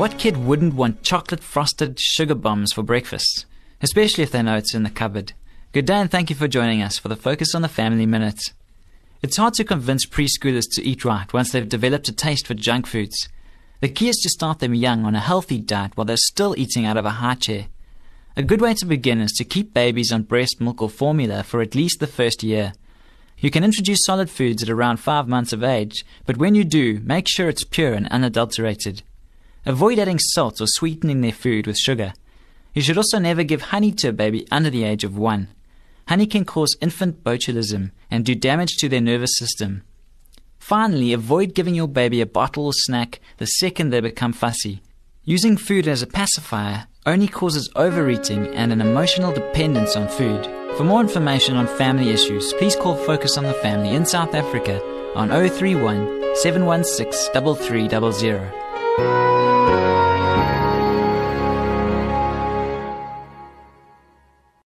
What kid wouldn't want chocolate frosted sugar bombs for breakfast? Especially if they know it's in the cupboard. Good day and thank you for joining us for the Focus on the Family Minute. It's hard to convince preschoolers to eat right once they've developed a taste for junk foods. The key is to start them young on a healthy diet while they're still eating out of a high chair. A good way to begin is to keep babies on breast milk or formula for at least the first year. You can introduce solid foods at around 5 months of age, but when you do, make sure it's pure and unadulterated. Avoid adding salt or sweetening their food with sugar. You should also never give honey to a baby under the age of 1. Honey can cause infant botulism and do damage to their nervous system. Finally, avoid giving your baby a bottle or snack the second they become fussy. Using food as a pacifier only causes overeating and an emotional dependence on food. For more information on family issues, please call Focus on the Family in South Africa on 031 716 3300.